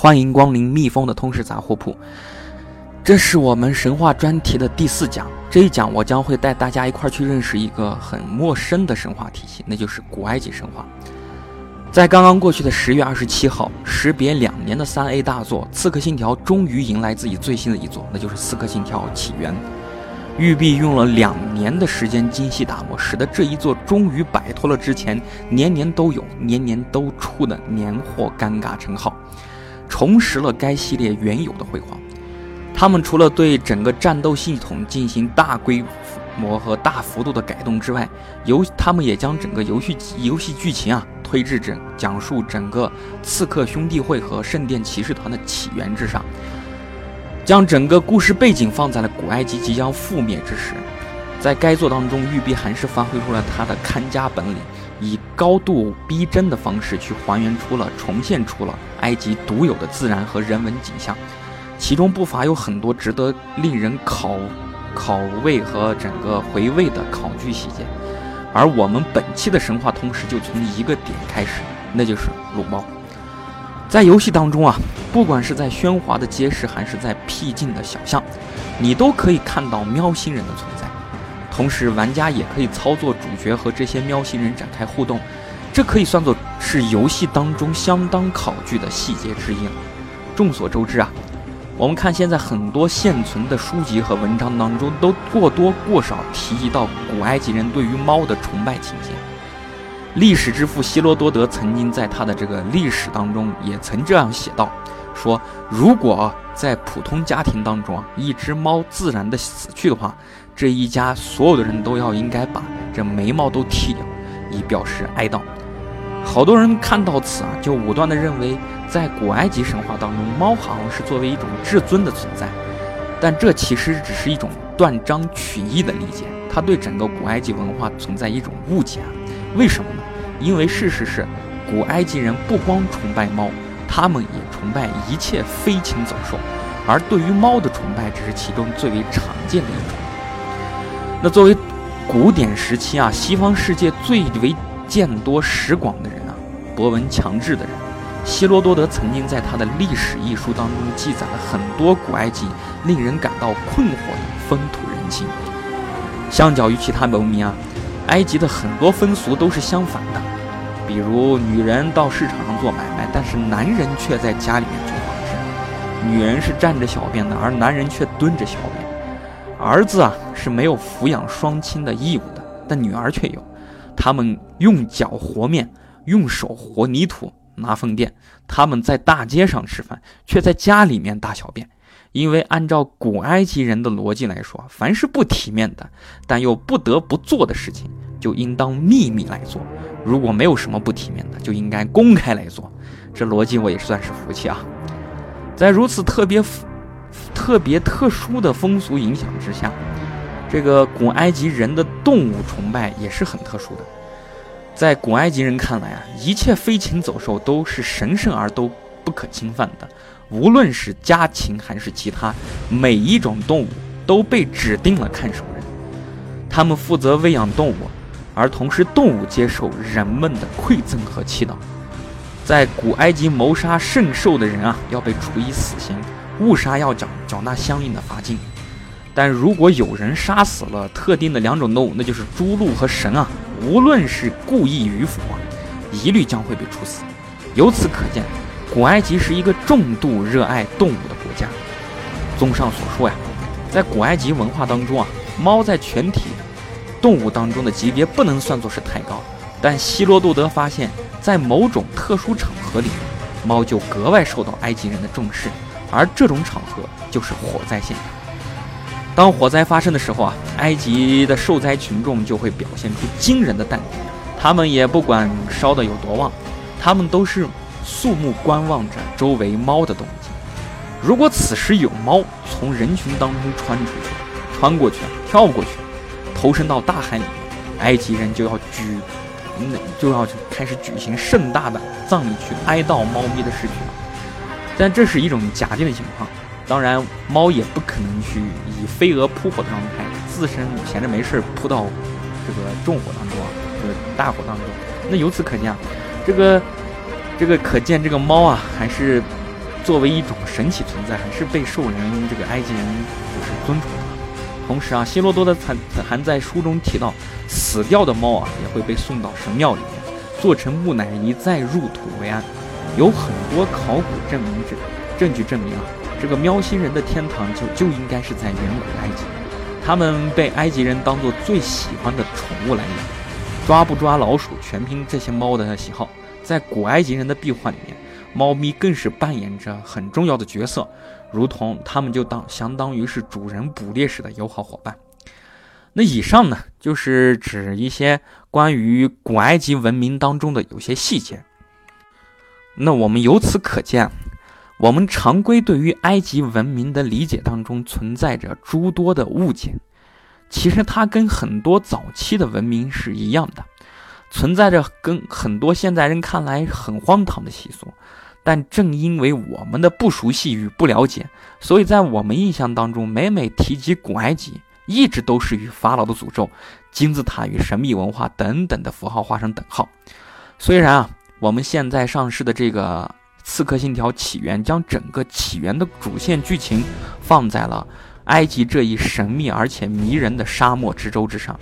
欢迎光临蜜蜂的通识杂货铺，这是我们神话专题的第四讲。这一讲我将会带大家一块儿去认识一个很陌生的神话体系，那就是古埃及神话。在刚刚过去的十月二十七号，时别两年的三 A 大作《刺客信条》终于迎来自己最新的一作，那就是《刺客信条：起源》。育碧用了两年的时间精细打磨，使得这一作终于摆脱了之前年年都有、年年都出的年货尴尬称号。重拾了该系列原有的辉煌。他们除了对整个战斗系统进行大规模和大幅度的改动之外，游他们也将整个游戏游戏剧情啊推至整讲述整个刺客兄弟会和圣殿骑士团的起源之上，将整个故事背景放在了古埃及即将覆灭之时。在该作当中，育碧还是发挥出了他的看家本领。以高度逼真的方式去还原出了、重现出了埃及独有的自然和人文景象，其中不乏有很多值得令人考考味和整个回味的考据细节。而我们本期的神话通识就从一个点开始，那就是撸猫。在游戏当中啊，不管是在喧哗的街市，还是在僻静的小巷，你都可以看到喵星人的存在。同时，玩家也可以操作主角和这些喵星人展开互动，这可以算作是游戏当中相当考据的细节之一了。众所周知啊，我们看现在很多现存的书籍和文章当中，都过多过少提及到古埃及人对于猫的崇拜情节。历史之父希罗多德曾经在他的这个历史当中也曾这样写道：说如果在普通家庭当中啊，一只猫自然的死去的话。这一家所有的人都要应该把这眉毛都剃掉，以表示哀悼。好多人看到此啊，就武断地认为，在古埃及神话当中，猫好像是作为一种至尊的存在。但这其实只是一种断章取义的理解，它对整个古埃及文化存在一种误解。为什么呢？因为事实是，古埃及人不光崇拜猫，他们也崇拜一切飞禽走兽，而对于猫的崇拜只是其中最为常见的一种。那作为古典时期啊，西方世界最为见多识广的人啊，博闻强志的人，希罗多德曾经在他的历史一书当中记载了很多古埃及令人感到困惑的风土人情。相较于其他文明啊，埃及的很多风俗都是相反的，比如女人到市场上做买卖，但是男人却在家里面做法事；女人是站着小便的，而男人却蹲着小便。儿子啊是没有抚养双亲的义务的，但女儿却有。他们用脚和面，用手和泥土拿粪便。他们在大街上吃饭，却在家里面大小便。因为按照古埃及人的逻辑来说，凡是不体面的，但又不得不做的事情，就应当秘密来做。如果没有什么不体面的，就应该公开来做。这逻辑我也算是服气啊。在如此特别。特别特殊的风俗影响之下，这个古埃及人的动物崇拜也是很特殊的。在古埃及人看来啊，一切飞禽走兽都是神圣而都不可侵犯的，无论是家禽还是其他，每一种动物都被指定了看守人，他们负责喂养动物，而同时动物接受人们的馈赠和祈祷。在古埃及谋杀圣兽的人啊，要被处以死刑。误杀要缴缴纳相应的罚金，但如果有人杀死了特定的两种动物，那就是猪、鹿和神啊，无论是故意与否，一律将会被处死。由此可见，古埃及是一个重度热爱动物的国家。综上所述呀，在古埃及文化当中啊，猫在全体动物当中的级别不能算作是太高，但希罗多德发现，在某种特殊场合里，猫就格外受到埃及人的重视。而这种场合就是火灾现场。当火灾发生的时候啊，埃及的受灾群众就会表现出惊人的淡定，他们也不管烧的有多旺，他们都是肃穆观望着周围猫的动静。如果此时有猫从人群当中穿出去、穿过去、跳过去、投身到大海里面，埃及人就要举，那就要开始举行盛大的葬礼去哀悼猫咪的逝去了。但这是一种假定的情况，当然，猫也不可能去以飞蛾扑火的状态，自身闲着没事扑到这个重火当中啊，这个大火当中。那由此可见啊，这个这个可见这个猫啊，还是作为一种神奇存在，还是被受人这个埃及人就是尊崇的。同时啊，希罗多的还还在书中提到，死掉的猫啊也会被送到神庙里面，做成木乃伊再入土为安。有很多考古证明证证据证明啊，这个喵星人的天堂就就应该是在远古埃及，他们被埃及人当做最喜欢的宠物来养，抓不抓老鼠全凭这些猫的喜好。在古埃及人的壁画里面，猫咪更是扮演着很重要的角色。如同他们就当相当于是主人捕猎时的友好伙伴。那以上呢，就是指一些关于古埃及文明当中的有些细节。那我们由此可见，我们常规对于埃及文明的理解当中存在着诸多的误解。其实它跟很多早期的文明是一样的，存在着跟很多现代人看来很荒唐的习俗。但正因为我们的不熟悉与不了解，所以在我们印象当中，每每提及古埃及，一直都是与法老的诅咒、金字塔与神秘文化等等的符号画上等号。虽然啊，我们现在上市的这个《刺客信条：起源》将整个起源的主线剧情放在了埃及这一神秘而且迷人的沙漠之舟之上，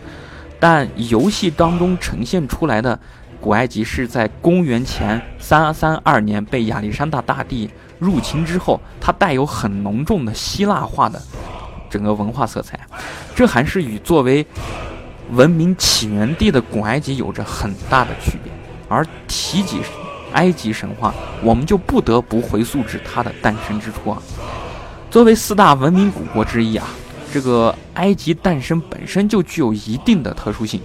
但游戏当中呈现出来的。古埃及是在公元前三三二年被亚历山大大帝入侵之后，它带有很浓重的希腊化的整个文化色彩，这还是与作为文明起源地的古埃及有着很大的区别。而提及埃及神话，我们就不得不回溯至它的诞生之初啊。作为四大文明古国之一啊，这个埃及诞生本身就具有一定的特殊性。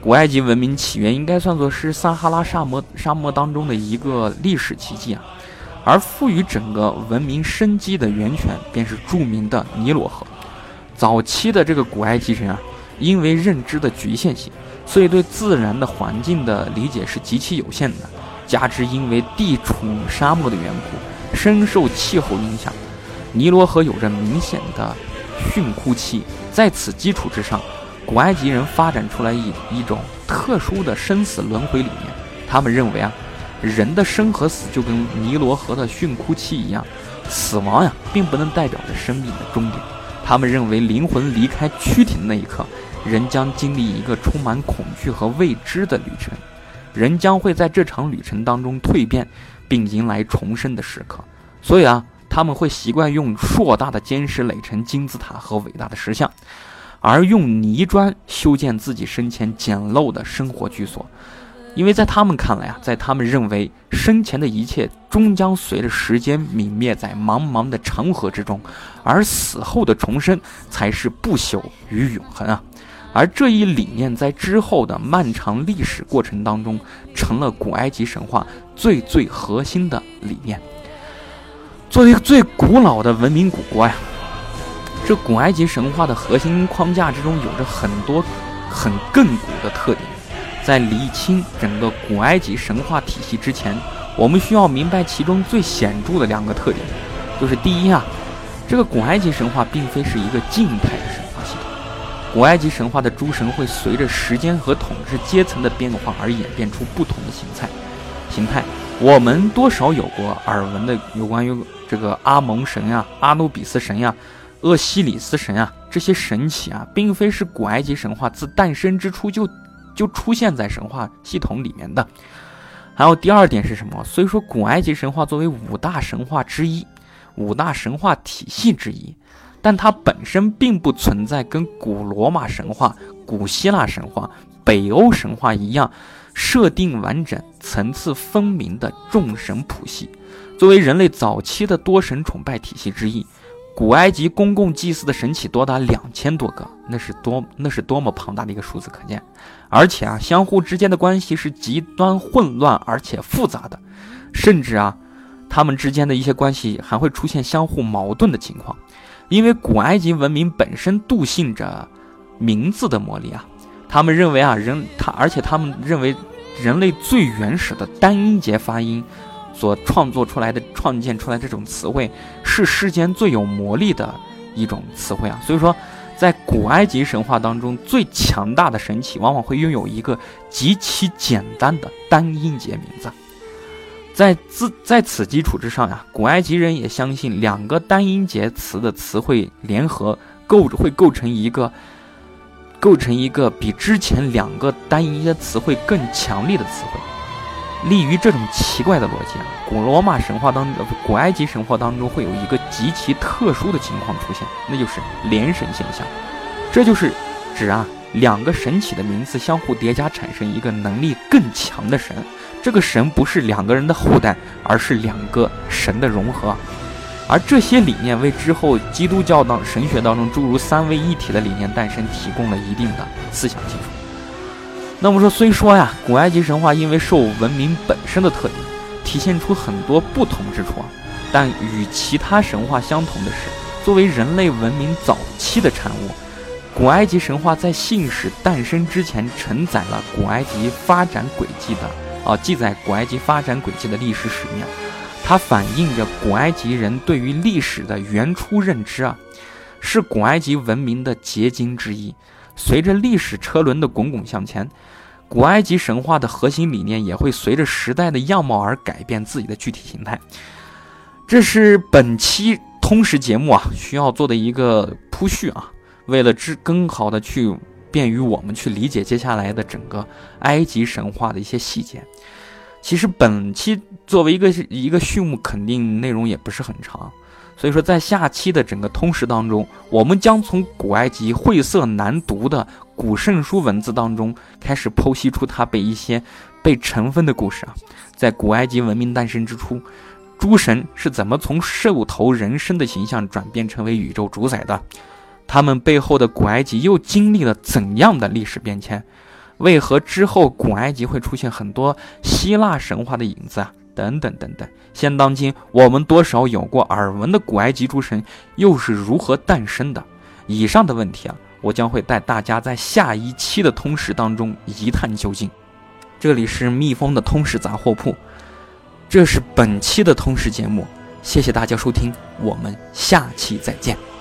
古埃及文明起源应该算作是撒哈拉沙漠沙漠当中的一个历史奇迹啊，而赋予整个文明生机的源泉便是著名的尼罗河。早期的这个古埃及人啊，因为认知的局限性，所以对自然的环境的理解是极其有限的，加之因为地处沙漠的缘故，深受气候影响，尼罗河有着明显的汛枯期，在此基础之上。古埃及人发展出来一一种特殊的生死轮回理念，他们认为啊，人的生和死就跟尼罗河的汛枯期一样，死亡呀，并不能代表着生命的终点。他们认为灵魂离开躯体的那一刻，人将经历一个充满恐惧和未知的旅程，人将会在这场旅程当中蜕变，并迎来重生的时刻。所以啊，他们会习惯用硕大的坚石垒成金字塔和伟大的石像。而用泥砖修建自己生前简陋的生活居所，因为在他们看来啊，在他们认为生前的一切终将随着时间泯灭在茫茫的长河之中，而死后的重生才是不朽与永恒啊！而这一理念在之后的漫长历史过程当中，成了古埃及神话最最核心的理念。作为一个最古老的文明古国呀。这古埃及神话的核心框架之中，有着很多很亘古的特点。在理清整个古埃及神话体系之前，我们需要明白其中最显著的两个特点，就是第一啊，这个古埃及神话并非是一个静态的。古埃及神话的诸神会随着时间和统治阶层的变化而演变出不同的形态。形态，我们多少有过耳闻的有关于这个阿蒙神呀、阿努比斯神呀。厄西里斯神啊，这些神奇啊，并非是古埃及神话自诞生之初就就出现在神话系统里面的。还有第二点是什么？虽说古埃及神话作为五大神话之一、五大神话体系之一，但它本身并不存在跟古罗马神话、古希腊神话、北欧神话一样设定完整、层次分明的众神谱系。作为人类早期的多神崇拜体系之一。古埃及公共祭祀的神祇多达两千多个，那是多那是多么庞大的一个数字，可见。而且啊，相互之间的关系是极端混乱而且复杂的，甚至啊，他们之间的一些关系还会出现相互矛盾的情况。因为古埃及文明本身笃信着名字的魔力啊，他们认为啊人他，而且他们认为人类最原始的单音节发音。所创作出来的、创建出来这种词汇，是世间最有魔力的一种词汇啊！所以说，在古埃及神话当中，最强大的神奇往往会拥有一个极其简单的单音节名字。在自在此基础之上呀，古埃及人也相信两个单音节词的词汇联合构会构成一个构成一个比之前两个单音节词汇更强力的词汇。利于这种奇怪的逻辑啊，古罗马神话当中，古埃及神话当中会有一个极其特殊的情况出现，那就是联神现象。这就是指啊两个神起的名字相互叠加产生一个能力更强的神。这个神不是两个人的后代，而是两个神的融合，而这些理念为之后基督教当神学当中诸如三位一体的理念诞生提供了一定的思想基础。那么说，虽说呀，古埃及神话因为受文明本身的特点，体现出很多不同之处啊，但与其他神话相同的是，作为人类文明早期的产物，古埃及神话在信史诞生之前承载了古埃及发展轨迹的。啊，记载古埃及发展轨迹的历史史面，它反映着古埃及人对于历史的原初认知啊，是古埃及文明的结晶之一。随着历史车轮的滚滚向前，古埃及神话的核心理念也会随着时代的样貌而改变自己的具体形态。这是本期通识节目啊需要做的一个铺叙啊，为了之更好的去。便于我们去理解接下来的整个埃及神话的一些细节。其实本期作为一个一个序幕，肯定内容也不是很长，所以说在下期的整个通识当中，我们将从古埃及晦涩难读的古圣书文字当中开始剖析出它被一些被尘封的故事啊。在古埃及文明诞生之初，诸神是怎么从兽头人身的形象转变成为宇宙主宰的？他们背后的古埃及又经历了怎样的历史变迁？为何之后古埃及会出现很多希腊神话的影子啊？等等等等。现当今我们多少有过耳闻的古埃及诸神又是如何诞生的？以上的问题啊，我将会带大家在下一期的通识当中一探究竟。这里是蜜蜂的通识杂货铺，这是本期的通识节目，谢谢大家收听，我们下期再见。